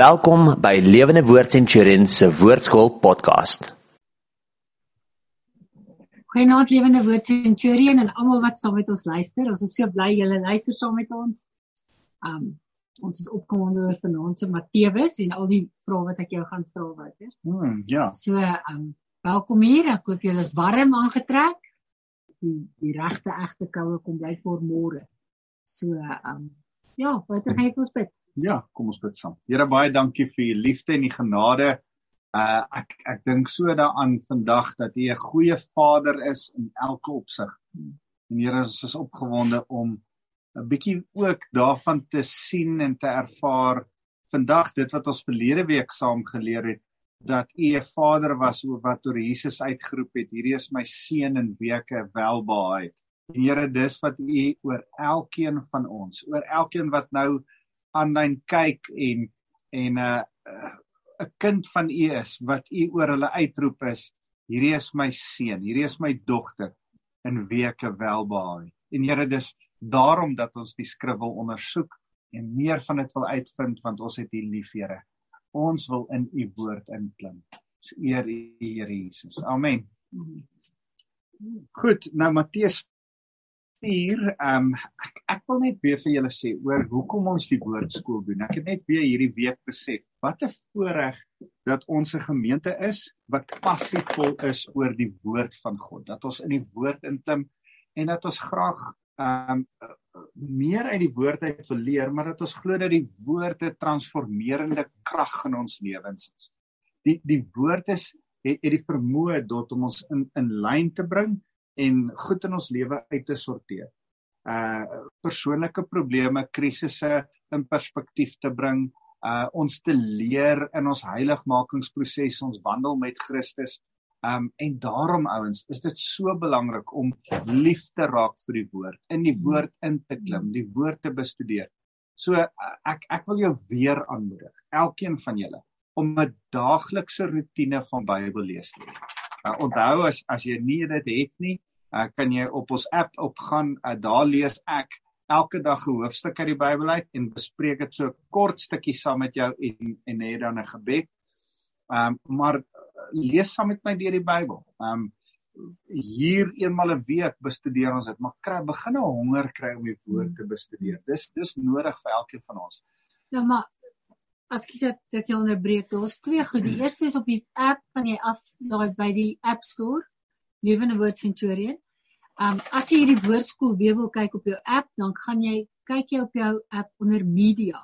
Welkom by Lewende Woord Centurion se Woordskool podcast. Goeienaand Lewende Woord Centurion en almal wat saam met ons luister. Ons is so bly julle luister saam met ons. Um ons is opgewonde oor vanaand se Matteus en al die vrae wat ek jou gaan vra Wouter. Hmm, ja. So um welkom hier. Ek hoop julle is warm aangetrek. Die die regte egte koue kom blykbaar môre. So um ja, Wouter gaan jy vir ons bid? Ja, kom ons bid saam. Here baie dankie vir u liefde en die genade. Uh ek ek dink so daaraan vandag dat u 'n goeie Vader is in elke opsig. En Here, ons is opgewonde om 'n bietjie ook daarvan te sien en te ervaar vandag dit wat ons verlede week saam geleer het dat u 'n Vader was wat oor Jesus uitgeroep het. Hierdie is my seun en weke welbehaag. En Here, dis wat u oor elkeen van ons, oor elkeen wat nou aanlyn kyk en en 'n uh, 'n uh, kind van u is wat u oor hulle uitroep is hierdie is my seun hierdie is my dogter in weke welbehaag en Here dis daarom dat ons die skrif wil ondersoek en meer van dit wil uitvind want ons het u lief Here. Ons wil in u woord inklim. Eer u Here Jesus. Amen. Goed nou Matteus 4 ehm um, ek, ek wil net weer vir julle sê oor hoekom ons die woordskool doen. Ek het net weer hierdie week besef wat 'n voorreg dat ons 'n gemeente is wat passievol is oor die woord van God. Dat ons in die woord intim en dat ons graag ehm um, meer uit die woord uit wil leer, maar dat ons glo dat die woord 'n transformerende krag in ons lewens is. Die die woord is het, het die vermoë tot om ons in in lyn te bring en goed in ons lewe uit te sorteer. Uh persoonlike probleme, krisisse in perspektief te bring, uh ons te leer in ons heiligmakingsproses, ons wandel met Christus. Um en daarom ouens, is dit so belangrik om lief te raak vir die woord, in die woord in te klim, die woord te bestudeer. So ek ek wil jou weer aanmoedig, elkeen van julle om 'n daaglikse rotine van Bybel lees te hê. Uh, onthou as as jy nie dit het nie, uh, kan jy op ons app opgaan. Uh, daar lees ek elke dag 'n hoofstuk uit die Bybel uit en bespreek dit so kort stukkie saam met jou en en het dan 'n gebed. Ehm um, maar uh, lees saam met my deur die Bybel. Ehm um, hier eenmal 'n week bestudeer ons dit, maar kry begin 'n honger kry om die woord te bestudeer. Dis dis nodig vir elkeen van ons. Ja, maar as ek sê dat jy onderbreek, daar's twee goed. Die eerste is op die app kan jy aflaai by die App Store Lewende Woord Centurion. Um as jy hierdie woordskool weer wil kyk op jou app, dan gaan jy kyk jy op jou app onder media.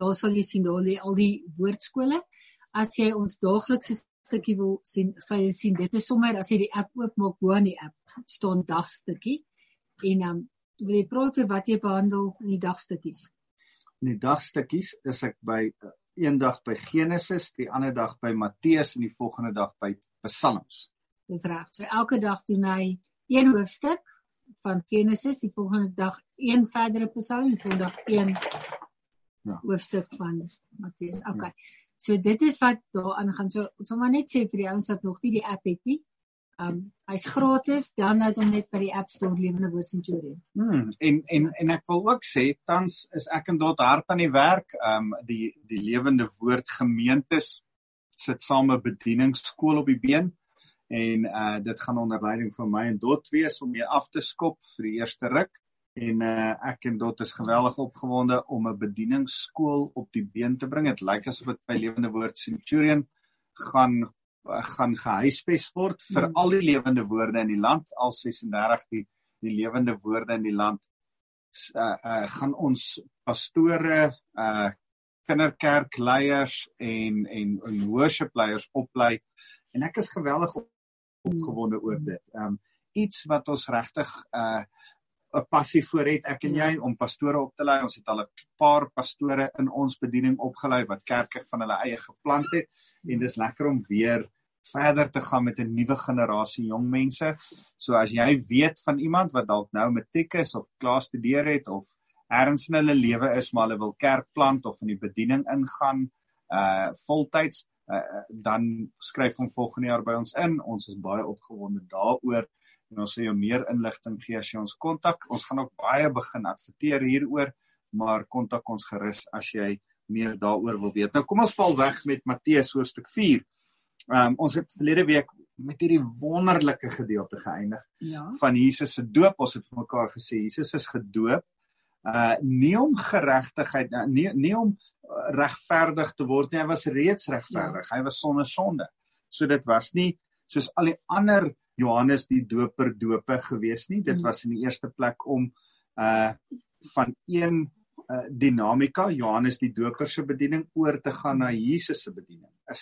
Daar sal jy sien daar lê al die woordskole. As jy ons daaglikse stukkie wil sien, sal jy sien dit is sommer as jy die app oopmaak, bo aan die app staan dagstukkie. En um wil jy praat oor wat jy behandel in die dagstukkies? In die dagstukkies is ek by een dag by Genesis, die ander dag by Matteus en die volgende dag by Psalms. Dis reg. So elke dag doen hy een hoofstuk van Genesis, die volgende dag een verdere Psalm, die volgende dag een ja. hoofstuk van Matteus. Okay. Ja. So dit is wat daar aangaan. So ons wil maar net sê vir die ouens wat nog nie die app het nie. Um hy's gratis, download hom net by die App Store Lewende Woord Centurion. Hmm, en en en ek wil ook sê tans is ek en dot hard aan die werk. Um die die Lewende Woord gemeentes sit saam 'n bedieningsskool op die been en uh dit gaan onder leiding van my en Dot wees om mee af te skop vir die eerste ruk en uh ek en Dot is geweldig opgewonde om 'n bedieningsskool op die been te bring. Dit lyk asof dit by Lewende Woord Centurion gaan gaan gehuisves word vir mm. al die lewende woorde in die land al 36 die die lewende woorde in die land uh, uh gaan ons pastore uh kinderkerkleiers en en en worship leiers oplei en ek is geweldig opgewonde oor dit. Um iets wat ons regtig 'n uh, 'n passie voor het ek en jy om pastore op te lei. Ons het al 'n paar pastore in ons bediening opgelei wat kerke van hulle eie geplant het en dis lekker om weer verder te gaan met 'n nuwe generasie jong mense. So as jy weet van iemand wat dalk nou matriek is of klaar studeer het of ergens in hulle lewe is maar hulle wil kerk plant of in die bediening ingaan uh voltyds uh, dan skryf hom volgende jaar by ons in. Ons is baie opgewonde daaroor en ons sal jou meer inligting gee as jy ons kontak. Ons gaan ook baie begin adverteer hieroor, maar kontak ons gerus as jy meer daaroor wil weet. Nou kom ons val weg met Matteus hoofstuk 4. Ehm um, ons het verlede week met hierdie wonderlike gedeelte geëindig Ja. van Jesus se doop. Ons het vir mekaar gesê Jesus is gedoop uh nie om geregtigheid nie nie om uh, regverdig te word nie. Hy was reeds regverdig. Ja. Hy was sonder sonde. So dit was nie soos al die ander Johannes die Doper dope gewees nie. Dit Mm. was in die eerste plek om uh van een uh, dinamika Johannes die Doper se bediening oor te gaan na Jesus se bediening. 'n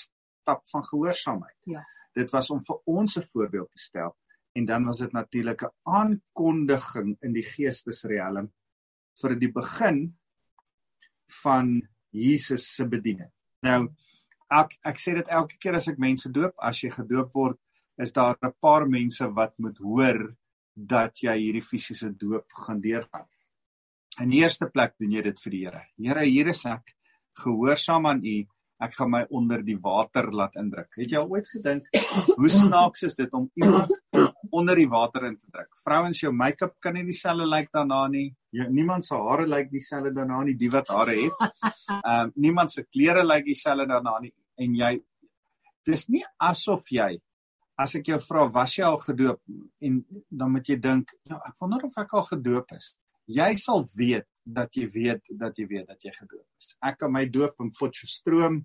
Stap van gehoorsaamheid. Ja. Dit was om vir ons 'n voorbeeld te stel en dan was dit natuurlik 'n aankondiging in die geestesriem vir die begin van Jesus se bediening. Nou ek ek sê dit elke keer as ek mense doop, as jy gedoop word, is daar 'n paar mense wat moet hoor dat jy hierdie fisiese doop gaan deurgaan. In die eerste plek doen jy dit vir die Here. Here, hier is ek, gehoorsaam aan U. Ek gaan my onder die water laat indruk. Het jy al ooit gedink hoe snaaks is dit om iemand onder die water in te druk? Vrouens, jou make-up kan nie dieselfde lyk daarna nie. Jou, niemand se hare lyk dieselfde daarna nie, die wat hare het. Ehm um, niemand se klere lyk dieselfde daarna nie en jy dis nie asof jy as ek jou vra was jy al gedoop en dan moet jy dink ja ek wonder of ek al gedoop is jy sal weet dat jy weet dat jy weet dat jy gedoop is ek aan my doop in Potchefstroom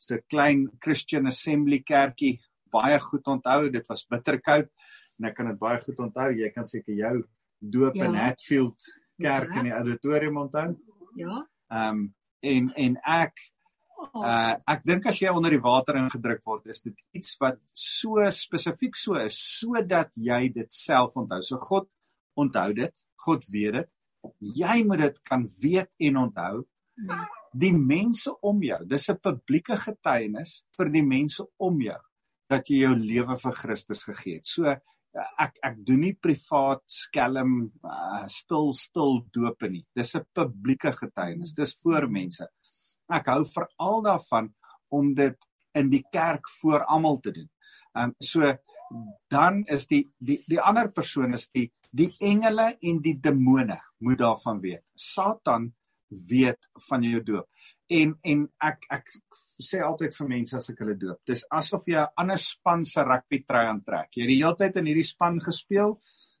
is 'n klein Christian Assembly kerkie baie goed onthou dit was bitterkoud en ek kan dit baie goed onthou jy kan seker jou doop Ja. in Hatfield kerk in die auditorium onthou Ja. ehm um, en en ek Uh ek dink as jy onder die water ingedruk word, is dit iets wat so spesifiek so is sodat jy dit self onthou. So God onthou dit, God weet dit. Jy moet dit kan weet en onthou. mm, Die mense om jou, dis 'n publieke getuienis vir die mense om jou dat jy jou lewe vir Christus gegee het. So ek ek doen nie privaat skelm uh, stil stil dope nie. Dis 'n publieke getuienis. Dis voor mense. Ek hou veral daarvan om dit in die kerk voor almal te doen. Ehm um, so dan is die die die ander persoon is die die engele en die demone moet daarvan weet. Satan weet van jou doop. En en ek ek sê altyd vir mense as ek hulle doop, dis asof jy 'n ander span se rugby trui aantrek. Jy het die hele tyd in hierdie span gespeel.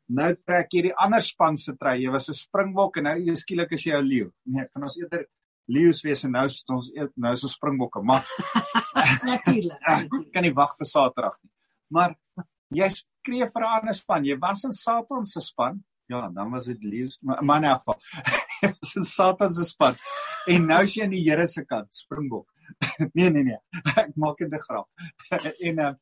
Nou trek jy die ander span se trui. Jy was 'n springbok en nou jy skielik is jy 'n leeu. Nee, kan ons eerder leeu's wees en nou is ons nou is ons springbokke. Maar Natuurlik. Kan nie wag vir Saterdag nie. Maar jy skree vir 'n ander span. Jy was in Satan se span. Ja, dan was dit leeu's, maar maar in elk geval. Jy was in Satan se span. En nou is jy aan die Here se kant, springbok. nee, nee, nee. Ek maak dit 'n grap. en uh,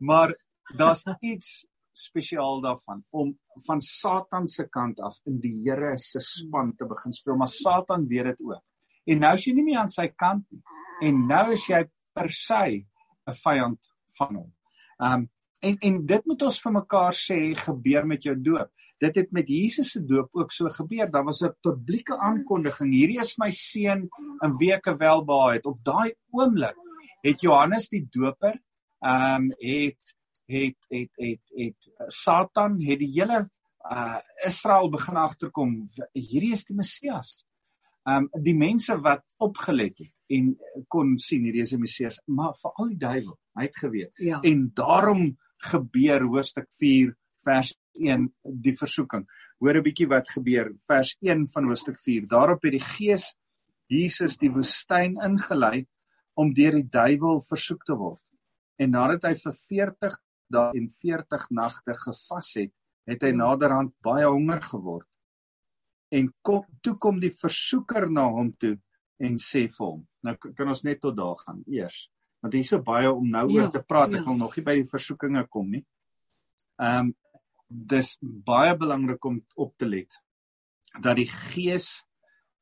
maar daar's iets spesiaal daarvan om van Satan se kant af in die Here se span te begin speel, maar Satan weet dit ook. En nou is jy nie meer aan sy kant nie. En nou is jy per se 'n vyand van hom. Um en en dit moet ons vir mekaar sê gebeur met jou doop. Dit het met Jesus se doop ook so gebeur. Daar was 'n publieke aankondiging. Hierdie is my seun in ek welbehaag het. Op daai oomblik het Johannes die Doper um het het het het het Satan het die hele uh Israel begin agterkom hierdie is die Messias. Um die mense wat opgelet het en kon sien hierdie is die Messias, maar veral die duiwel, hy het geweet. Ja. En daarom gebeur hoofstuk 4 vers 1 die versoeking. Hoor 'n bietjie wat gebeur vers 1 van hoofstuk 4. Daarop het die Gees Jesus die woestyn ingelei om deur die duiwel versoek te word. En nadat hy vir 40 dae en 40 nagte gevas het, het hy naderhand baie honger geword. En kom toe kom die versoeker na hom toe en sê vir hom. Nou kan ons net tot daar gaan eers. Want hier is so baie om nou Ja, oor te praat. ja. Ek wil nog nie by die versoekinge kom nie. Ehm um, dis baie belangrik om op te let dat die Gees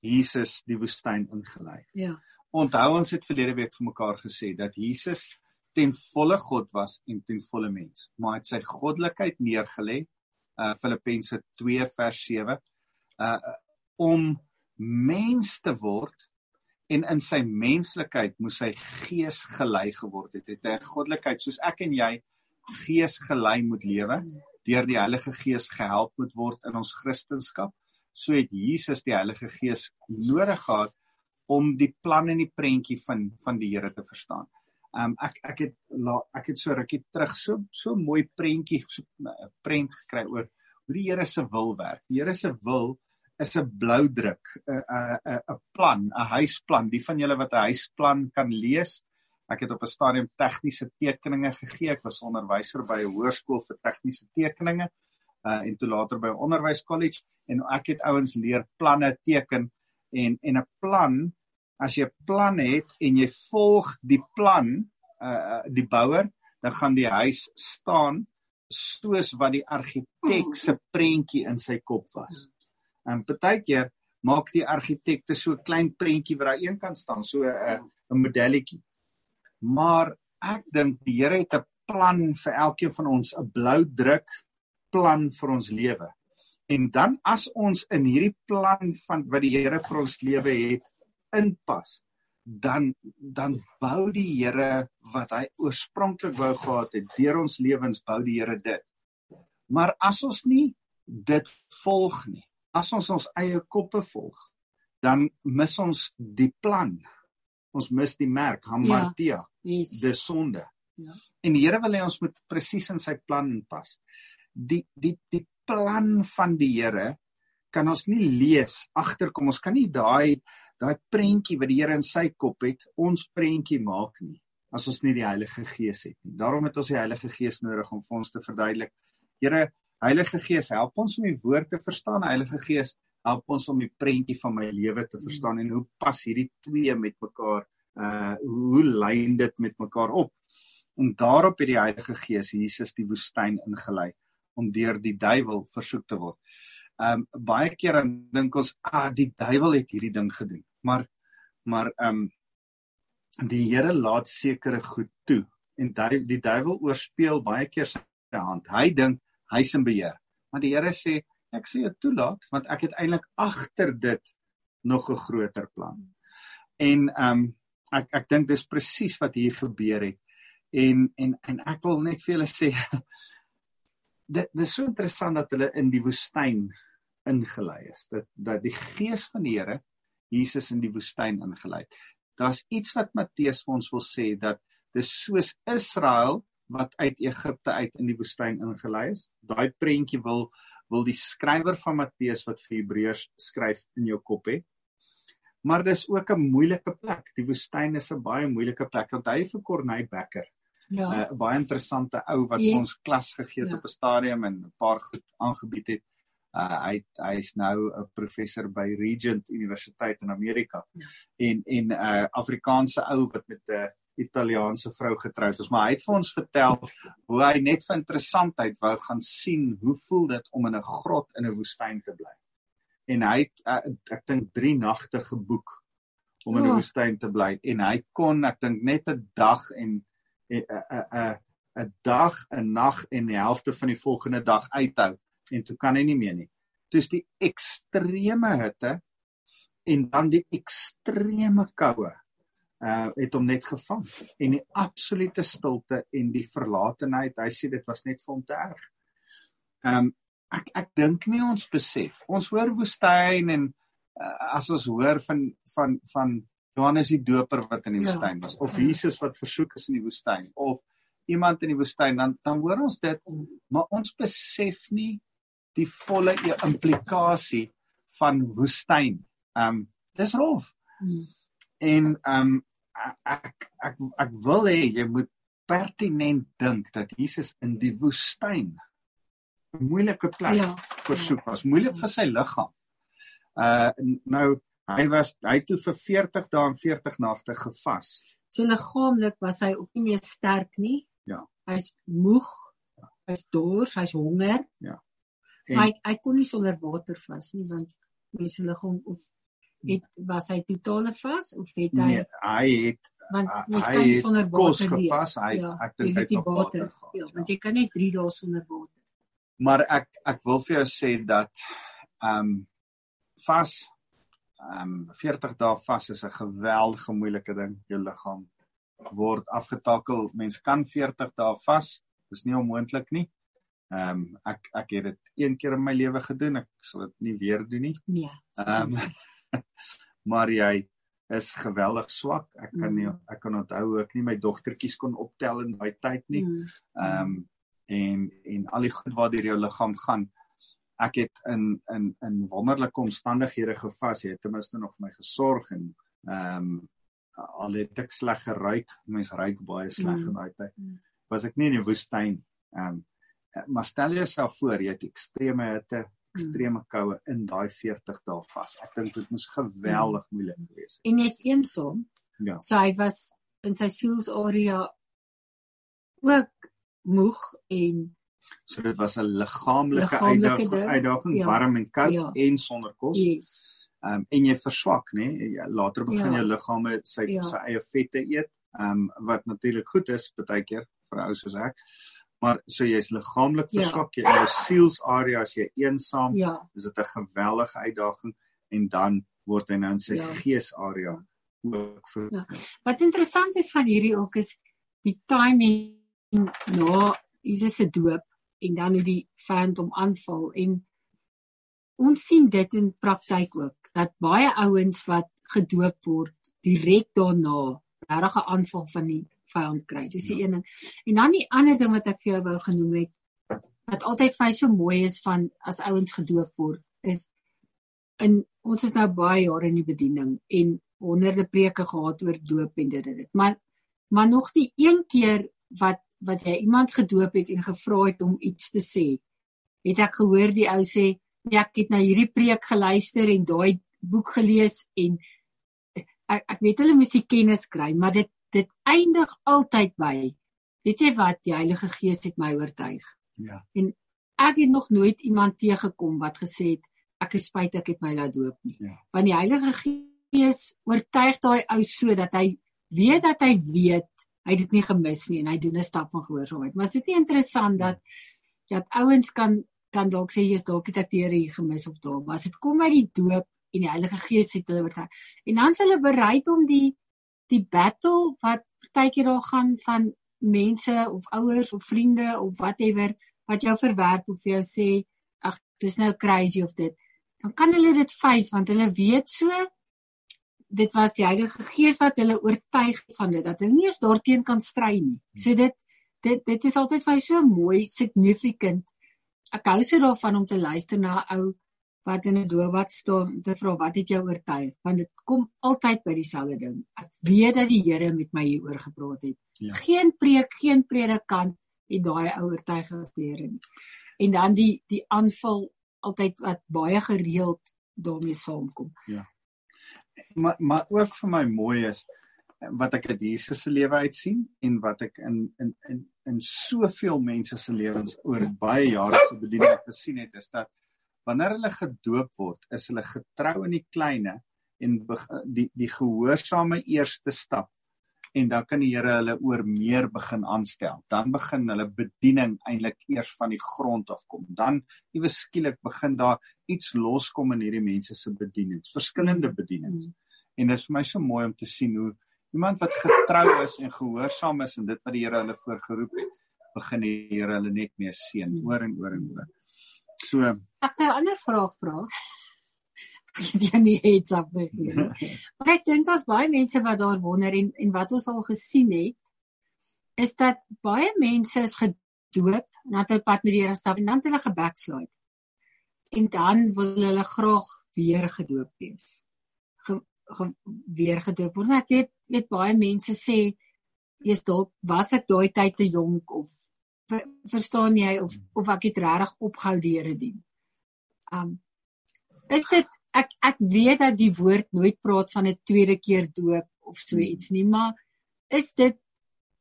Jesus die woestyn ingelei het. Ja. Onthou ons het verlede week vir mekaar gesê dat Jesus ten volle God was en ten volle mens, maar hy het sy goddelikheid neergelê, uh Filippense 2 vers 7, uh om mens te word en in sy menslikheid moes hy gees gelei geword het. Het hy goddelikheid soos ek en jy gees gelei moet lewe, deur die Heilige Gees gehelp moet word in ons Christendom, so het Jesus die Heilige Gees nodig gehad om die plan en die prentjie van van die Here te verstaan. Um ek ek het ek het so rukkie terug so so mooi prentjie so 'n prent gekry oor hoe die Here se wil werk. Die Here se wil is 'n blou druk, 'n 'n 'n plan, 'n huisplan. Die van julle wat 'n huisplan kan lees, ek het op 'n stadium tegniese tekeninge gegee. Ek was onderwyser by 'n hoërskool vir tegniese tekeninge uh en toe later by 'n onderwyskollege en ek het ouens leer planne teken en en 'n plan as jy 'n plan het en jy volg die plan uh die bouer dan gaan die huis staan soos wat die argitek se prentjie in sy kop was. En partykeer maak die argitekte so 'n klein prentjie wat daar een kan staan, so 'n 'n modelletjie. Maar ek dink die Here het 'n plan vir elkeen van ons, 'n blou druk plan vir ons lewe. En dan as ons in hierdie plan van wat die Here vir ons lewe het inpas, dan dan bou die Here wat hy oorspronklik wou gehad het deur ons lewens bou die Here dit. Maar as ons nie dit volg nie, as ons ons eie koppe volg, dan mis ons die plan. Ons mis die merk, hamartia, ja, yes. die sonde. Ja. En die Here wil hê ons moet presies in sy plan inpas. Die die die plan van die Here kan ons nie lees agterkom. Ons kan nie daai daai prentjie wat die Here in sy kop het, ons prentjie maak nie as ons nie die Heilige Gees het nie. Daarom het ons die Heilige Gees nodig om vir ons te verduidelik. Here, Heilige Gees, help ons om die woord te verstaan. Heilige Gees, help ons om die prentjie van my lewe te verstaan en hoe pas hierdie twee met mekaar? Uh hoe lyn dit met mekaar op? En daarop het die Heilige Gees Jesus die woestyn ingelei om deur die duiwel versoek te word. Um baie keer dan dink ons, ah, die duiwel het hierdie ding gedoen. Maar maar um die Here laat sekere goed toe en die, die duiwel oorspeel baie keer sy hand. Hy dink hy's in beheer. Maar die Here sê, ek sê dit toelaat want ek het eintlik agter dit nog 'n groter plan. En um ek ek dink dis presies wat hier gebeur het. En en en ek wil net vir julle sê dit dis so interessant dat hulle in die woestyn ingelei is. Dat dat die gees van die Here Jesus in die woestyn ingelei het. Daar's iets wat Matteus vir ons wil sê dat dis soos Israel wat uit Egipte uit in die woestyn ingelei is. Daai prentjie wil wil die skrywer van Matteus wat vir Hebreërs skryf in jou kop hê. Maar dis ook 'n moeilike plek. Die woestyn is 'n baie moeilike plek. Onthou vir Corneille Becker. Ja. 'n uh, Baie interessante ou wat yes. ons klas gegee het ja. op 'n stadium en 'n paar goed aangebied het. Uh, hy hy's nou 'n professor by Regent Universiteit in Amerika. Ja. En en 'n uh, Afrikaanse ou wat met 'n uh, Italiaanse vrou getroud is, maar hy het vir ons vertel hoe hy net vir interessantheid wou gaan sien hoe voel dit om in 'n grot in 'n woestyn te bly. En hy het uh, ek dink 3 nagte geboek om in 'n oh. woestyn te bly en hy kon ek dink net 'n dag en 'n 'n 'n dag, 'n nag en die helfte van die volgende dag uithou en toe kan hy nie meer nie. Dis die ekstreme hitte en dan die ekstreme koue uh het hom net gevang en die absolute stilte en die verlatenheid hy sê dit was net vir hom te erg. Um ek ek dink nie ons besef. Ons hoor woestyn en uh, as ons hoor van van van Johannes die Doper wat in die ja. woestyn was of Jesus wat versoek is in die woestyn of iemand in die woestyn dan dan hoor ons dit maar ons besef nie die volle implikasie van woestyn. Um dis rof. Hmm en ehm um, ek ek ek wil hê jy moet pertinent dink dat Jesus in die woestyn moeilike plek ja, versoek was, moeilik vir sy liggaam. Uh nou hy was hy het toe vir 40 dae en 40 nagte gevas. So liggaamlik was hy ook nie meer sterk nie. Ja. Hy's moeg. Ja. Hy's dors, hy's honger. Ja. En, hy hy kon nie sonder water vas nie want mense liggaam of het was hy totale vas of het hy nee, hy het want jy kan nie sonder water gevas hy ja, ek dink hy het nog water, water. ja, want jy kan net 3 dae sonder water. Maar ek ek wil vir jou sê dat ehm um, vas ehm um, 40 dae vas is 'n geweldige moeilike ding. Jou liggaam word afgetakel. Mens kan 40 dae vas dis nie onmoontlik nie. Ehm um, ek ek het dit een keer in my lewe gedoen. Ek sal dit nie weer doen nie. Nee. Ehm um, maar jy is geweldig swak. Ek kan nie Mm. ek kan onthou ek nie my dogtertjies kon optel in daai tyd nie. Mm. Ehm um, en en al die goed wat deur jou liggaam gaan. Ek het in in in wonderlike omstandighede gevas. Jy het ten minste nog vir my gesorg en ehm um, al het ek sleg geruik. Mense ruik baie sleg Mm. in daai tyd. Mm. Was ek nie in die woestyn ehm um, maar stel jouself voor jy het ekstreme hitte, ekstreme koue in daai 40 dae vas. Ek dink dit moes geweldig moeilik gewees het. En jy's eensaam. Ja. So hy was in sy sielsarea ook moeg en So dit was 'n liggaamlike Liggaamlike uitdaging, ding, uitdaging ja. warm en koud Ja. en sonder kos. yes. Ehm um, en jy verswak, nê? Nee? Later begin Ja. jou liggaam sy Ja. sy eie vette eet. Ehm um, wat natuurlik goed is baie keer vir ou soos ek. Maar so jy's liggaamlik Ja. verswak, jy in jou sielsarea as jy eensaam, Ja. is dit 'n geweldige uitdaging en dan word hy nou in sy Ja. geesarea ook vir Ja. Wat interessant is van hierdie ook is die timing na Jesus se doop en dan hoe die vyand hom aanval en ons sien dit in praktyk ook dat baie ouens wat gedoop word direk daarna regtig 'n aanval van die vyand kry. Dis die Ja. een ding. En dan die ander ding wat ek vir jou wou genoem het wat altyd vir my so mooi is van as ouens gedoop word is in ons is nou baie jare in die bediening en honderde preke gehad oor doop en dit dit. Maar maar nog nie een keer wat wat jy iemand gedoop het en gevra het om iets te sê. Het ek gehoor die ou sê, "Nee, ek het na hierdie preek geluister en daai boek gelees en ek ek weet hulle moes die kennis kry, maar dit dit eindig altyd by weet jy wat, die Heilige Gees het my oortuig. ja. Ek het nog nooit iemand teëgekom wat gesê het ek is spyt ek het my laat doop nie. Ja. Want die Heilige Gees oortuig daai ou sodat hy weet dat hy weet hy het dit nie gemis nie en hy doen 'n stap van gehoorsaamheid. Maar is dit nie interessant dat dat ouens kan kan dalk sê jy's dalk het ek die Here hier gemis of daar, maar as dit kom by die doop en die Heilige Gees het hulle oortuig. En dan is hulle bereid om die die battle wat partykeer daar gaan van mense of ouers of vriende of whatever wat jou verwerp of vir jou sê ag dis nou crazy of dit dan kan hulle dit face want hulle weet so dit was die Heilige Gees wat hulle oortuig van dit dat hulle nie eens daarteen kan stry nie. So dit dit dit is altyd vir my so mooi significant. Ek hou so daarvan om te luister na 'n ou wat in 'n doopbad staan om te vra wat het jou oortuig want dit kom altyd by dieselfde ding. Ek weet dat die Here met my hieroor gepraat het. Ja. Geen preek, geen predikant het daai ou oortuig Here nie. En dan die die aanval altyd wat baie gereeld daarmee saamkom. maar maar ook vir my mooi is wat ek uit Jesus se lewe uit sien en wat ek in in in in soveel mense se lewens oor baie jare se bediening gesien het is dat wanneer hulle gedoop word is hulle getrou in die kleine en die die gehoorsame eerste stap en dan kan die Here hulle oor meer begin aanstel. Dan begin hulle bediening eintlik eers van die grond af kom. Dan iewes skielik begin daar iets loskom in hierdie mense se bedienings, verskillende bedienings. Mm. En dit is vir my so mooi om te sien hoe iemand wat getrou is en gehoorsaam is en dit wat die Here hulle voorgeroep het, begin die Here hulle net meer seën Mm. oor en oor en oor. So Ek gaan 'n ander vraag vra. Ek het jou nie heads up gegee nie. Maar ek dink daar's baie mense wat daar wonder en en wat ons al gesien het is dat baie mense is gedoop en dan het hulle pad met die Here stap en dan hulle gebackslide. En dan wil hulle graag weer gedoop wees. Ge, ge, weer gedoop word. Nou, Ek weet weet baie mense sê jy's dalk was ek daai tyd te jonk of ver, verstaan jy of of ek het regtig opgehou die Here dien. Um is dit ek ek weet dat die woord nooit praat van 'n tweede keer doop of so iets nie, maar is dit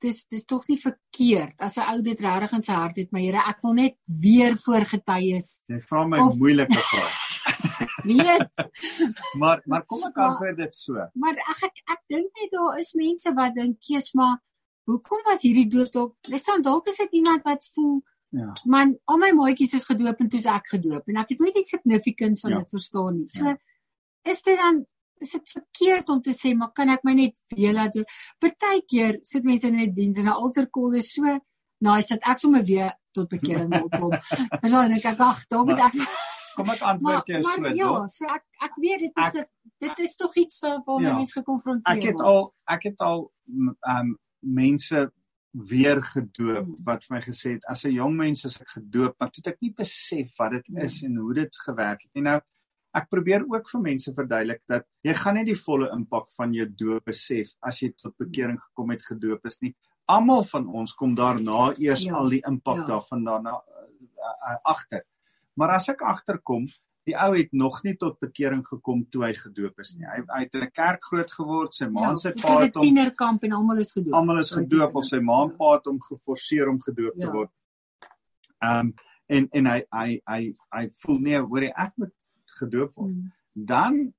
dis dis tog nie verkeerd as 'n ou dit regtig in sy hart het, maar Here, ek wil net weer voorgetuies. jy vra my Of- moeilike vrae. Weet, Maar maar kom ek Maar- antwoord dit so. maar ag ek ek dink net daar is mense wat dink, "Kees, maar hoekom was hierdie doop dalk? Dan dalk is dit iemand wat voel Ja. Man, al my maatjies is gedoop en toe's ek gedoop en ek het nooit die significance van Ja. dit verstaan nie. So Ja. is dit dan is dit verkeerd om te sê maar kan ek my net weer laat doen? Partykeer sit mense in 'n diens en 'n alter call is so nice dat ek sommer weer tot bekering wil kom. En dan dink ek ag, daar moet ek kom ek antwoord jou so maar, ja, so ek ek weet dit is 'n dit is tog iets waar waarmee Ja. mens gekonfronteer Ek het word. al ek het al m- um mense weer gedoop Mm. wat vir my gesê het as 'n jong mens is ek gedoop, maar toe het ek nie besef wat dit Mm. is en hoe dit gewerk het nie. Nou ek probeer ook vir mense verduidelik dat jy gaan nie die volle impak van jou doop besef as jy tot bekering gekom het gedoop is nie. Almal van ons kom daarna eers Ja, al die impak ja. daarvan daarna uh, uh, agter. Maar as ek agterkom, die ou het nog nie tot bekering gekom toe hy gedoop is nie. Hy, hy het in 'n kerk groot geword, sy ma en sy dit pa 'n het hom tienerkamp en almal is gedoop. almal is gedoop of sy ma en pa het hom geforseer om gedoop te Ja. word. Ehm um, en en hy hy hy hy voel nee, hoor jy ek moet gedoop word. Mm. Dan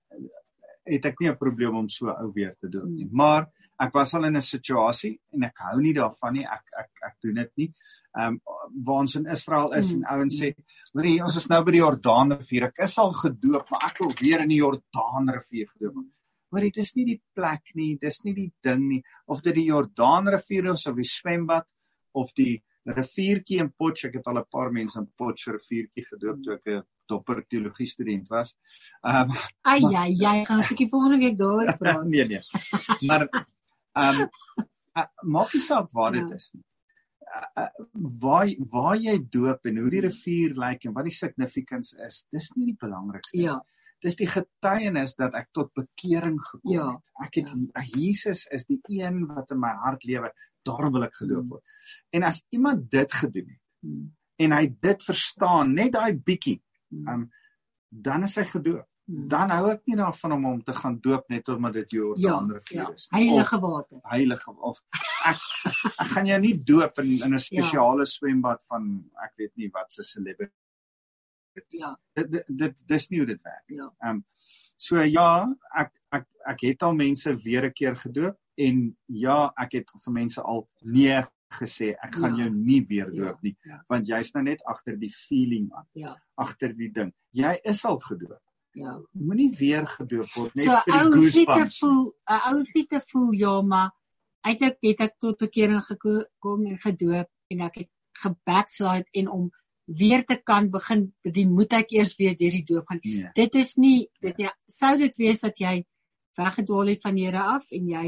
het ek nie 'n probleem om so ou weer te doop nie. Mm. Maar ek was al in 'n situasie en ek hou nie daarvan nie. Ek ek ek doen dit nie. Ehm um, waar ons in Israel is Mm. en ouens sê, hoor ons is nou by die Jordaanrivier. Ek is al gedoop, maar ek wil weer in die Jordaanrivier gedoop word. Maar dit is nie die plek nie, dis nie die ding nie of dit die Jordaanrivier is of die swembad of die riviertjie in Potch. Ek het al 'n paar mense in Potch riviertjie gedoop toe ek 'n dopper teologie student was. Ehm um, Ai ja, jy gaan 'n bietjie volgende week daaroor praat. nee nee. Maar ehm um, uh, maak nie saak waar dit Ja. is nie. Uh, uh, waar waar jy doop en hoe die rivier lyk en wat die significance is, dis nie die belangrikste. Ja, Dis die getuienis dat ek tot bekering gekom Ja. het. Ek het ja. Jesus is die een wat in my hart lewe. Daar wil ek gedoop Mm. word. En as iemand dit gedoen het Mm. en hy dit verstaan, net daai bietjie, Mm. um, dan is hy gedoop. Mm. Dan hou ek nie daarvan om hom te gaan doop net omdat dit ja, Jordaanrivier ja. is. Of Heilige water. heilige of ek ek gaan jou nie doop in in 'n spesiale ja. swembad van ek weet nie wat se celebrity. Ja, Dit dit, dit dis nie hoe dit werk. ja. Ehm um, so ja, ek ek ek het al mense weer 'n keer gedoop en ja, ek het vir mense al nee gesê ek gaan Ja. jou nie weer Ja, doop nie ja. want jy's nou net agter die feeling aan, Ja, agter die ding. Jy is al gedoop. ja. Moenie weer gedoop word net So vir die ou fiete goosebumps. voel, 'n ou fiete voel ja, maar eintlik het ek tot bekering gekom en gedoop en ek het gebackslide en om weer te kan begin bedien, moet ek eers weer deur die doop gaan. Nee. Dit is nie dit nie sou dit wees dat jy weggedwaal het van die Here af en jy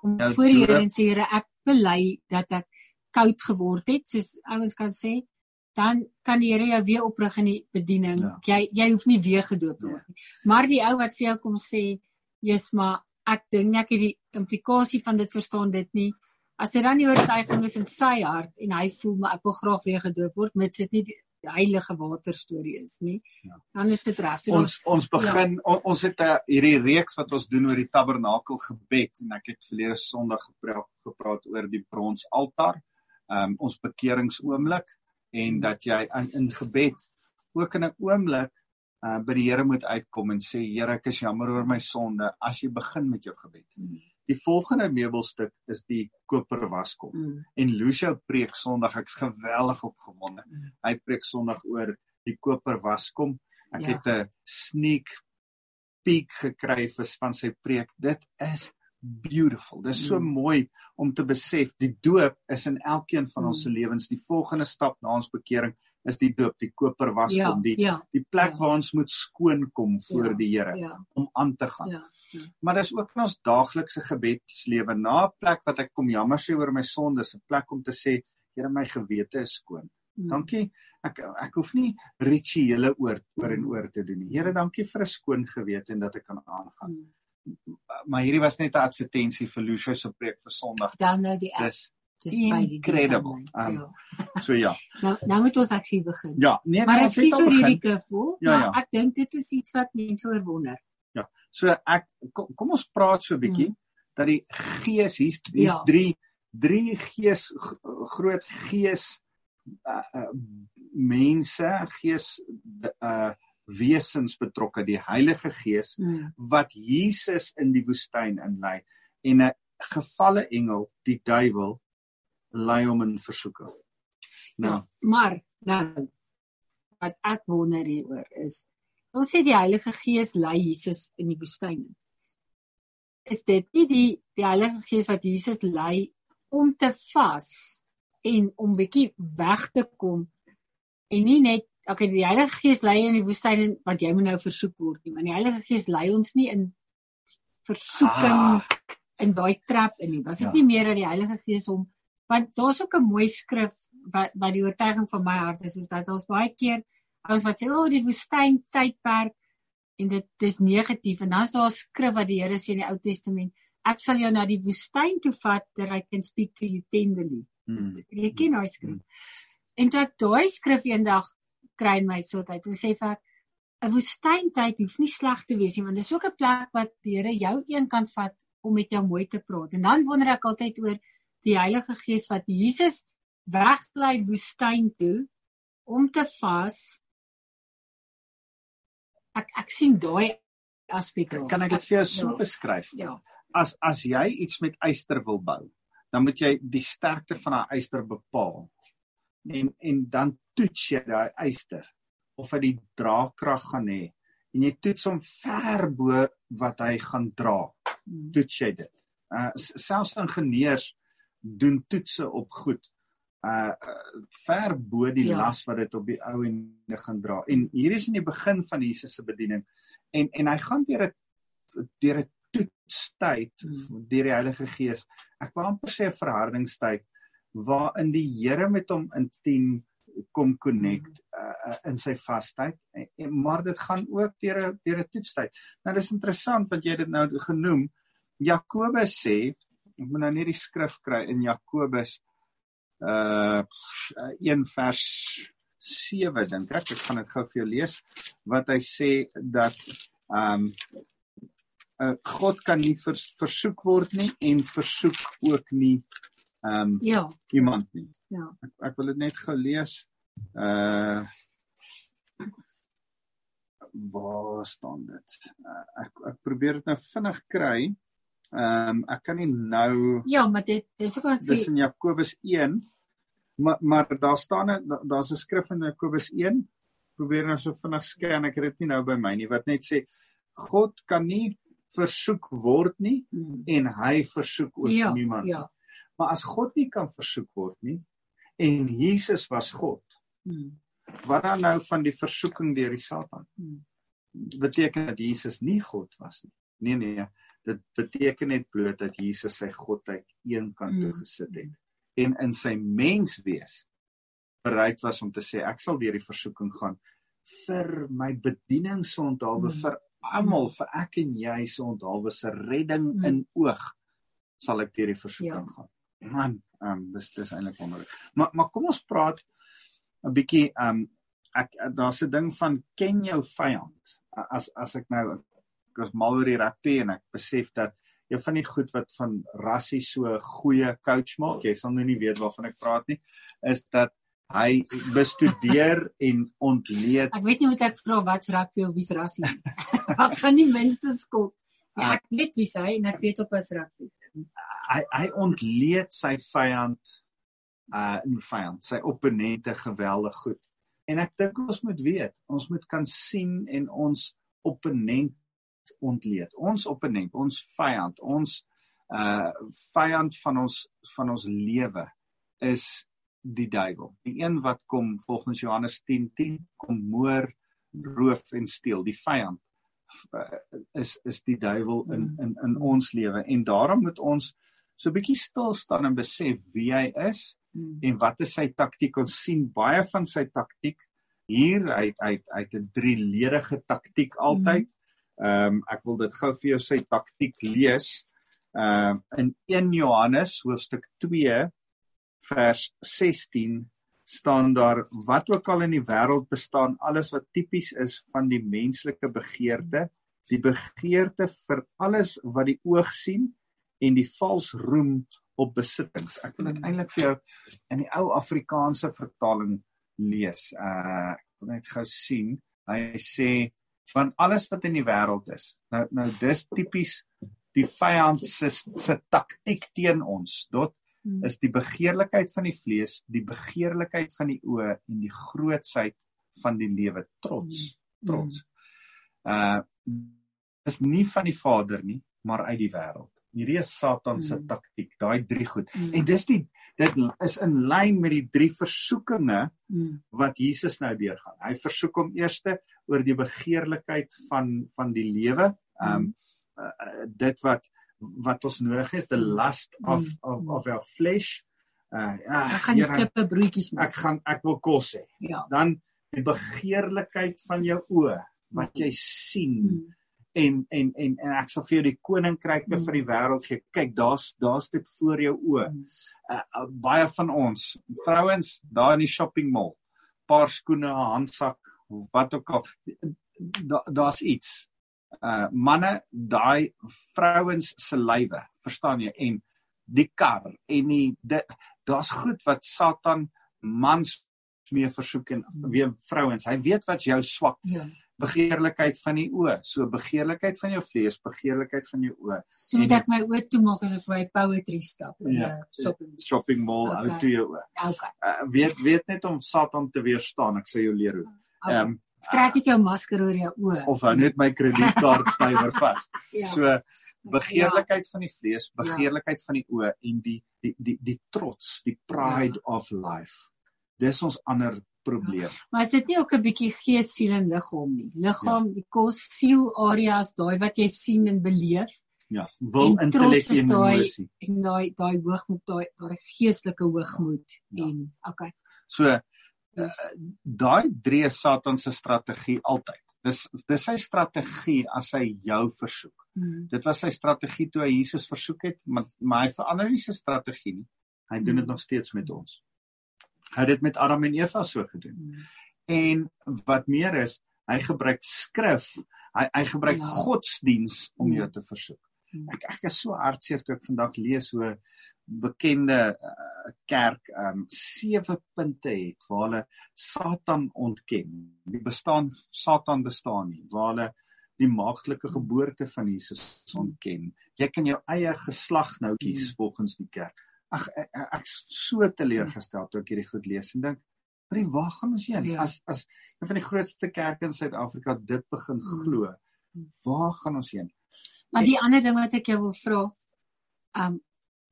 kom Ja, voor die. Here en sê Here, ek bely dat ek koud geword het, soos ouens kan sê, dan kan die Here jou weer oprig in die bediening. Ja. Jy jy hoef nie weer gedoop te word nie. Maar die ou wat vir jou kom sê, "Jesus, maar ek dink nie ek het die implikasie van dit verstaan dit nie." As dit dan die oortuiging is in sy hart en hy voel maar ek wil graag weer gedoop word, mits dit nie die heilige water storie is nie. Ja. Dan is dit reg. So ons ons begin ja. on, ons het 'n uh, hierdie reeks wat ons doen oor die tabernakel gebed en ek het verlede Sondag gepraat gepraat oor die bronsaltaar. Ehm um, ons bekeringsoomblik en dat jy in, in gebed ook in 'n oomblik uh, by die Here moet uitkom en sê Here ek is jammer oor my sonde as jy begin met jou gebed. Mm. Die volgende meubelstuk is die koper waskom. Mm. En Lucia preek Sondag, ek's geweldig opgewonde. Mm. Hy preek Sondag oor die koper waskom. Ek Ja. het 'n sneak peek gekry van sy preek. Dit is beautiful. Dit is so Mm. mooi om te besef die doop is in elkeen van Mm. ons se lewens. Die volgende stap na ons bekering is die doop, die koper waskom, Ja, die ja, die plek ja. waar ons moet skoon kom voor Ja, die Here ja, om aan te gaan. ja. Maar dis ook in ons daaglikse gebedslewe. Na 'n plek wat ek kom jammer sê oor my sondes, 'n plek om te sê, Here, my gewete is skoon. Mm. Dankie. Ek ek hoef nie rituele oor oor en oor te doen nie. Here, dankie vir 'n skoon gewete en dat ek kan aangaan. Mm. Maar hierdie was net 'n advertensie vir Lucia se preek vir Sondag. Dan nou die app. Dis Dis by die incredible. Um, Ja. so ja. Nou nou moet ons aksie begin. Ja, nee, maar nee, het kies al oor hierdie kurvol, Ja, maar ja. ek dink dit is iets wat mense oorwonder. So ek kom, kom ons praat so 'n bietjie Mm. dat die gees hier's hier's Ja. drie drie gees groot gees uh, uh, mense, gees uh wesens betrokke, die Heilige Gees Mm. wat Jesus in die woestyn inlei en 'n gevalle engel, die duiwel, lei hom in versoeking. Nou, Ja, maar nou wat ek wonder hieroor is, ons sê die Heilige Gees lei Jesus in die woestyn. Is dit nie die die Heilige Gees wat Jesus lei om te vas en om bietjie weg te kom en nie net okay, die Heilige Gees lei in die woestyn en wat jy moet nou versoek word nie, maar die Heilige Gees lei ons nie in versoeking ah. in daai trap in nie. Was dit ja. nie meer dat die Heilige Gees hom want daar's ook 'n mooi skrif wat wat die oortuiging van my hart is is dat ons baie keer ons wat sê o, oh, die woestyn tydperk en dit dis negatief en dan's daar 'n skrif wat die Here sê in die Ou Testament ek sal jou na die woestyn toe vat dat I can speak to you tenderly. Hmm. Jy ken daai skrif. Hmm. En toe ek daai skrif eendag kry in my soetheid, toe sê ek 'n woestyntyd hoef nie sleg te wees nie, want dis ook 'n plek wat die Here jou een kan vat om met jou mooi te praat. En dan wonder ek altyd oor die Heilige Gees wat Jesus weglei woestyn toe om te vas. Ek ek sien daai aspek. Kan ek dit vir jou so ja. beskryf? Ja. As as jy iets met yster wil bou, dan moet jy die sterkte van daai yster bepaal. En en dan toets jy daai yster of hy die draagkrag gaan hê. En jy toets hom ver bo wat hy gaan dra. Hmm. Toets jy dit. Uh selfs ingenieurs doen toetse op goed uh ver bo die ja. las wat dit op die ou en gaan dra. En hier is in die begin van Jesus se bediening en en hy gaan deur 'n deur 'n toetstyd hmm. deur die Heilige Gees. Ek wou amper sê 'n verhardingstyd waarin die Here met hom intiem kom connect uh, in sy vastheid. Maar dit gaan ook deur 'n deur 'n toetstyd. Nou dis interessant wat jy dit nou genoem. Jakobus sê, ek moet nou net die skrif kry in Jakobus uh 1 vers 7 dink ek ek gaan dit gou vir jou lees wat hy sê dat um uh, God kan nie vers, versoek word nie en versoek ook nie um ja iemand nie. Ja. Ek, ek wil dit net gou lees. Uh waar staan dit? Uh, ek ek probeer dit nou vinnig kry. Ehm um, ek kan nie nou Ja, maar dit dis ook wat sê Dis in Jakobus 1. Maar maar daar staan daar's 'n skrif in Jakobus 1. Probeer nou so vinnig scan, ek het dit nie nou by my nie wat net sê God kan nie versoek word nie hmm. en hy versoek ook ja, niemand. Ja. Maar as God nie kan versoek word nie en Jesus was God. Hmm. Wat dan nou van die versoeking deur die Satan? Hmm. Beteken dat Jesus nie God was nie. Nee nee, dit beteken net bloot dat Jesus sy godheid een kant toe mm. gesit het en in sy menswees bereid was om te sê ek sal deur die versoeking gaan vir my bediening se onthaalwe mm. vir almal vir ek en jy se onthaalwe se redding mm. in oog sal ek deur die versoeking ja. gaan. Man, ehm um, dis dis eintlik wonderlik. Maar maar kom ons praat 'n bietjie ehm um, ek daar's 'n ding van ken jou vyand. As as ek nou ek was mal oor die rugby en ek besef dat een van die goed wat van Rassie so 'n goeie coach maak, jy sal nou nie weet waarvan ek praat nie, is dat hy bestudeer en ontleed. Ek weet nie moet ek vra wat's rugby of wie's Rassie nie. wat gaan die minste skop? Ja, ek weet wie hy en ek weet ook wat's rugby. Hy hy ontleed sy vyand uh in vyand, sy opponente geweldig goed. En ek dink ons moet weet, ons moet kan sien en ons opponent ontleed. Ons opponent, ons vyand, ons uh vyand van ons van ons lewe is die duiwel. Die een wat kom volgens Johannes 10:10 10, kom moord, roof en steel. Die vyand uh, is is die duiwel in in in ons lewe en daarom moet ons so 'n bietjie stil staan en besef wie hy is hmm. en wat is sy taktik. Ons sien baie van sy taktik hier uit uit uit 'n drieledige taktik altyd. Hmm. Ehm um, ek wil dit gou vir jou sy taktik lees. Ehm uh, in 1 Johannes hoofstuk 2 vers 16 staan daar wat ook al in die wêreld bestaan alles wat tipies is van die menslike begeerte, die begeerte vir alles wat die oog sien en die vals roem op besittings. Ek wil dit eintlik vir jou in die ou Afrikaanse vertaling lees. Uh ek wil net gou sien. Hy sê want alles wat in die wêreld is. Nou nou dis tipies die vyand se se taktik teen ons. Dot hmm. is die begeerlikheid van die vlees die begeerlikheid van die oë en die grootsheid van die lewe. Trots hmm. trots. Uh is nie van die vader nie maar uit die wêreld Hierdie is Satan se Mm. taktiek, daai drie goed. Mm. En dis die dit is in lyn met die drie versoekinge Mm. wat Jesus nou deurgaan. Hy versoek hom eerste oor die begeerlikheid van van die lewe. Ehm um, uh, dit wat wat ons nodig het, the lust of Mm. of of our flesh. Uh ja, Ek gaan die Here, klippe broodjies maak. ek gaan ek wil kos hê. Ja. Dan die begeerlikheid van jou oë wat jy sien Mm. En en en en ek sal vir jou die koninkryke Mm. vir die wêreld gee. Kyk, daar's daar's dit voor jou oë. Uh, uh, baie van ons vrouens daar in die shopping mall, paar skoene, 'n handsak, wat ook al. Da, daar's iets. Uh manne, daai vrouens se lywe, verstaan jy? En die kar en die daar's goed wat Satan mans mee versoek en weer vrouens. Hy weet wat's jou swak Ja. Begeerlikheid van die oë. So begeerlikheid van jou vlees, begeerlikheid van jou oë. So moet ek my oë toemaak as ek by poetry stap in Ja. die shopping. Shopping mall Okay. hou toe jou oë. Okay. Uh, weet weet net om Satan te weerstaan. Ek sê jou leer hoe. okay. Ehm um, Trek net jou masker oor jou oë. of hou net my kredietkaart stywer vas. ja. So begeerlikheid van die vlees, begeerlikheid van die oë en die die die die trots, die pride of life. Dis ons ander probleem. Maar is dit nie ook 'n bietjie gees, siel en liggaam nie? Liggaam, die kos, siel areas, daai wat jy sien en beleef Ja, wil intellek en emosie. en daai daai hoogmoed, daai daai geestelike hoogmoed Ja. en okay. So Yes. daai drie is Satan se strategie altyd. Dis dis sy strategie as hy jou versoek. Hmm. Dit was sy strategie toe hy Jesus versoek het, maar maar hy verander nie sy strategie nie. Hy doen dit Hmm. nog steeds met ons. Hy het dit met Adam en Eva so gedoen. Hmm. En wat meer is, hy gebruik skrif. Hy hy gebruik Ja. godsdiens om jou Hmm. te versoek. Hmm. Ek ek is so hartseer toe ek vandag lees hoe bekende uh, kerk um, sewe punte het waar hulle Satan ontken. Die bestaan Satan bestaan nie. Waar hulle die maagtelike geboorte van Jesus ontken. Jy kan jou eie geslag nou kies volgens die kerk. Ag ek, ek, so teleurgestel toe ek hierdie goed lees en dink, "Maar waar gaan ons heen? Ja. As as een van die grootste kerke in Suid-Afrika dit begin Hmm. glo, waar gaan ons heen?" Maar die ander ding wat ek jou wil vra, um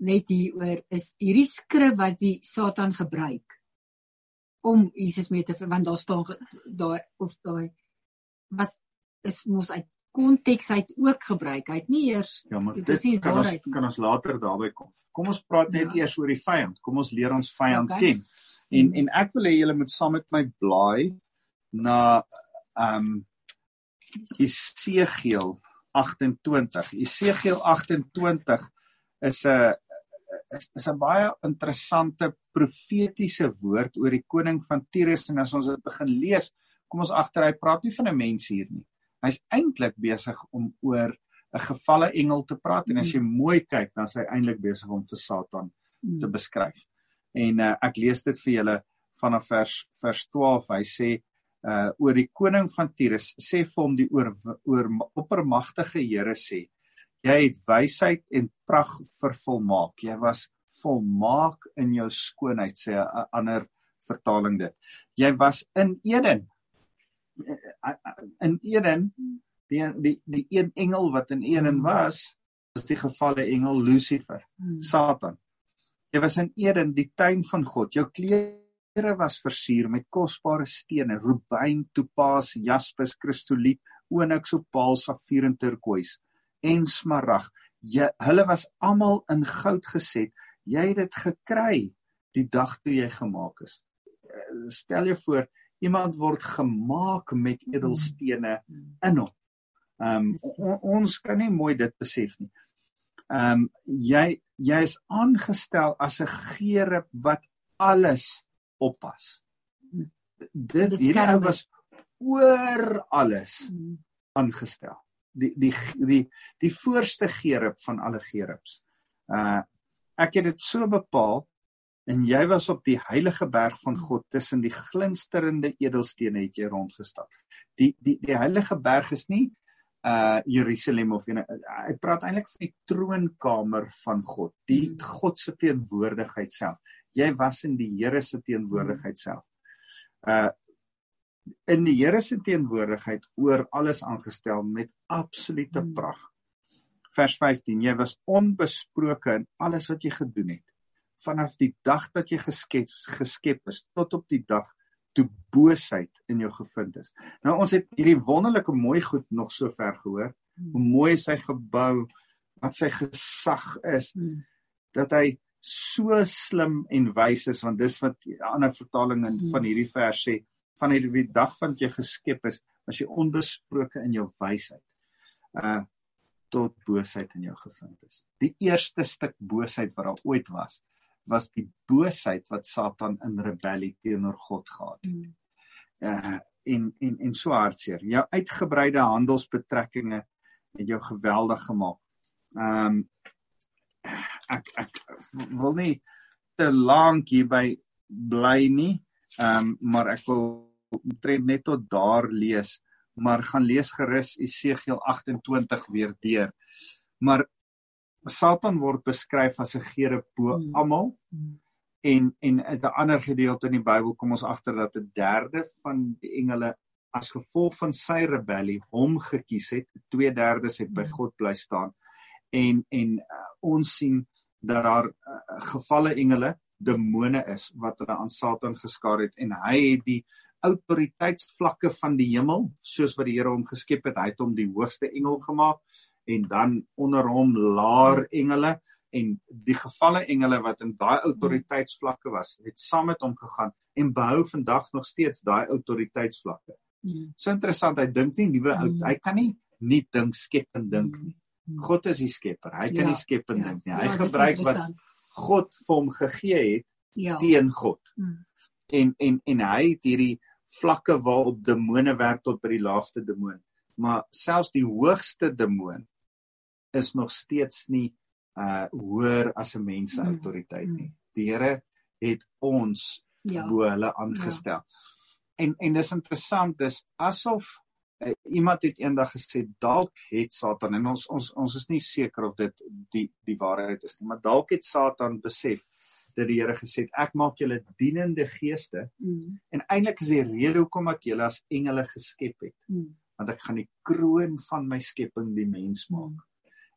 net hieroor is hierdie skrif wat die Satan gebruik om Jesus mee te want daar staan daai of daai was is mos uit konteks uit ook gebruik. Hy het nie eers Ja, maar Dit dit is nie kan ons nie. kan ons later daarby kom. Kom ons praat net Ja. eers oor die vyand. Kom ons leer ons vyand Okay. ken. En Mm. en ek wil hê julle moet saam met my blaai na ehm um, Esegiel 28. Esegiel 28 is 'n is, is 'n baie interessante profetiese woord oor die koning van Tyrus en as ons dit begin lees, kom ons agter hy praat nie van 'n mens hier nie. Hy's eintlik besig om oor 'n gevalle engel te praat en as jy mooi kyk, dan is hy eintlik besig om vir Satan te beskryf. En uh, ek lees dit vir julle vanaf vers vers 12. Hy sê uh oor die koning van Tyrus sê vir hom die oor oor oppermagtige Here sê jy het wysheid en prag vervolmaak. Jy was volmaak in jou skoonheid sê 'n ander vertaling dit. Jy was in Eden. In Eden die die die een engel wat in Eden was, is die gevalle engel Lucifer. Hmm. Satan. Jy was in Eden, die tuin van God. Jou klere was versier met kosbare stene, rubyn, topaas, jaspis, kristoliet, onyx, opaal, safier en turkoois en smarag. Hulle was almal in goud geset. Jy het dit gekry die dag toe jy gemaak is. Eh, Stel jou voor, iemand word gemaak met edelstene in hom. Ehm um, on, ons kan nie mooi dit besef nie. Ehm um, jy jy is aangestel as 'n gerub wat alles oppas. Dit hierdie ou was oor alles Hmm. aangestel. Die die die die voorste gerub van alle gerubs. Uh ek het dit so bepaal en jy was op die heilige berg van God tussen die glinsterende edelstene het jy rondgestap. Die die die heilige berg is nie uh Jerusalem of ene hy praat eintlik van die troonkamer van God, die Mm. God se teenwoordigheid self. Jy was in die Here se teenwoordigheid self. Uh in die Here se teenwoordigheid oor alles aangestel met absolute Mm. prag. vers 15 jy was onbesproke in alles wat jy gedoen het vanaf die dag dat jy geskep geskep is tot op die dag toe boosheid in jou gevind is. Nou ons het hierdie wonderlike mooi goed nog so ver gehoor. Hoe mooi sy gebou, wat sy gesag is, hmm. dat hy so slim en wys is want dis wat 'n ander vertaling in van hierdie vers sê van hierdie dag van jy geskep is as jy onbesproke in jou wysheid uh tot boosheid in jou gevind is. Die eerste stuk boosheid wat daar ooit was, was die boosheid wat Satan in rebellie teenoor God gehad het. Uh en en en so hartseer. Jou uitgebreide handelsbetrekkinge het jou geweldig gemaak. Ehm um, ek ek wil nie te lank hierby bly nie. Ehm um, maar ek wil omtrent net tot daar lees, maar gaan lees gerus Esegiel 28 weer deur. Maar Satan word beskryf as 'n gere bo hmm. almal. Hmm. En en uit 'n ander gedeelte in die Bybel kom ons agter dat 'n derde van die engele as gevolg van sy rebellie hom gekies het. 2/3 het by hmm. God bly staan. En en uh, ons sien dat daar uh, gevalle engele demone is wat hulle aan Satan geskaar het en hy het die autoriteitsvlakke van die hemel soos wat die Here hom geskep het hy het hom die hoogste engel gemaak en dan onder hom laer engele en die gevalle engele wat in daai autoriteitsvlakke was het saam met hom gegaan en behou vandag nog steeds daai autoriteitsvlakke. Hmm. So interessant, hy dink nie nuwe hmm. hy kan nie nie dink skep en dink nie. Hmm. God is die skepper. Hy kan ja, nie skep en ja, dink nie. Hy ja, gebruik wat God vir hom gegee het ja. teen God. Hmm. En en en hy het hierdie vlakke waarop demone werk tot by die laagste demoon. Maar selfs die hoogste demoon is nog steeds nie uh hoër as 'n mens se mm. autoriteit nie. Mm. Die Here het ons ja. bo hulle aangestel. Ja. En en dis interessant dis asof uh, iemand het eendag gesê dalk het Satan en ons ons ons is nie seker of dit die die waarheid is nie, maar dalk het Satan besef dat die Here gesê het ek maak julle dienende geeste mm. en eintlik is die rede hoekom ek julle as engele geskep het mm. want ek gaan die kroon van my skepping die mens maak. Mm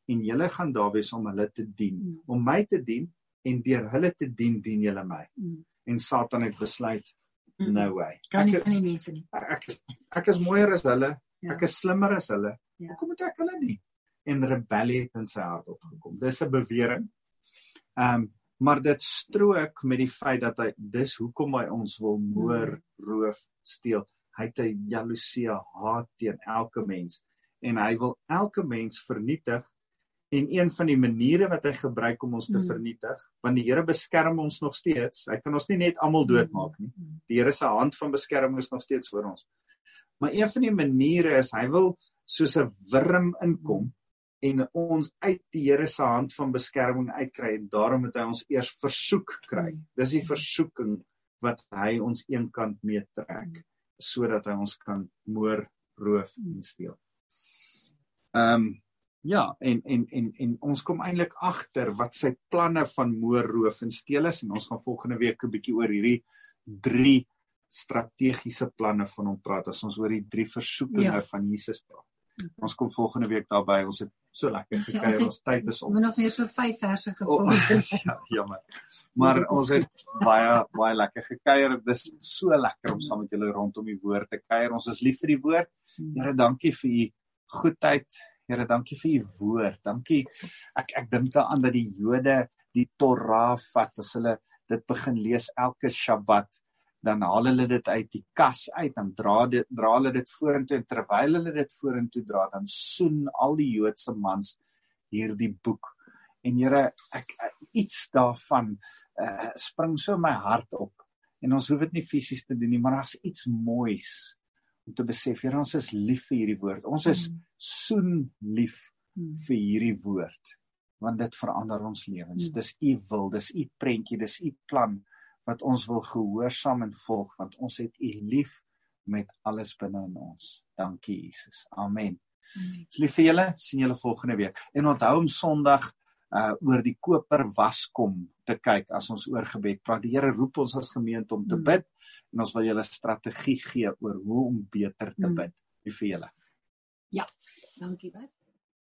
en julle gaan daar wees om hulle te dien, mm. om my te dien en deur hulle te dien dien julle my. Mm. En Satan het besluit mm. no way. Kan nie van die mense nie. Ek is ek is mooier as hulle. Ja. Ek is slimmer as hulle. Ja. Hoekom moet ek hulle nie? En rebellie het in sy hart opgekom. Dis 'n bewering. Ehm um, maar dit strook met die feit dat hy dis hoekom hy ons wil moor, mm. roof, steel. Hy het 'n jaloesie, haat teen elke mens en hy wil elke mens vernietig en een van die maniere wat hy gebruik om ons te mm. vernietig want die Here beskerm ons nog steeds. Hy kan ons nie net almal doodmaak nie. Die Here se hand van beskerming is nog steeds oor ons. Maar een van die maniere is hy wil soos 'n wurm inkom en ons uit die Here se hand van beskerming uitkry en daarom moet hy ons eers versoek kry. Dis die versoeking wat hy ons eenkant mee trek sodat hy ons kan moor roof en steel. Ehm um, Ja, en en en en ons kom eintlik agter wat sy planne van moord, roof en steel is en ons gaan volgende week 'n bietjie oor hierdie drie strategiese planne van hom praat as ons oor die drie versoekinge ja. van Jesus praat. Ons kom volgende week daarby. Ons het so lekker ja, gekry. Ja, ons tyd is op. Moet nog weer so 5 verse gevolg. Oh, ja, jammer. Maar ons het baie baie lekker gekuier. Dit is so lekker om saam met julle rondom die woord te kuier. Ons is lief vir die woord. Hmm. Here, dankie vir u goedheid Here, dankie vir u woord. Dankie. Ek ek dink daaraan dat die Jode die Torah vat as hulle dit begin lees elke Sabbat, dan haal hulle dit uit die kas uit, dan dra dit dra hulle dit vorentoe en terwyl hulle dit vorentoe dra, dan soen al die Joodse mans hierdie boek. En Here, ek, ek iets daarvan uh, spring so my hart op. En ons hoef dit nie fisies te doen nie, maar daar's iets moois om te besef, Here, ons is lief vir hierdie woord. Ons is mm. soen lief mm. vir hierdie woord want dit verander ons lewens. Mm. Dis u wil, dis u prentjie, dis u plan wat ons wil gehoorsaam en volg want ons het u lief met alles binne in ons. Dankie Jesus. Amen. Dis lief vir julle. sien julle volgende week. En onthou om Sondag uh oor die koper waskom te kyk as ons oor gebed praat. Die Here roep ons as gemeente om te hmm. bid en ons wil julle strategie gee oor hoe om beter te hmm. bid. Wie vir julle. Ja, dankie baie.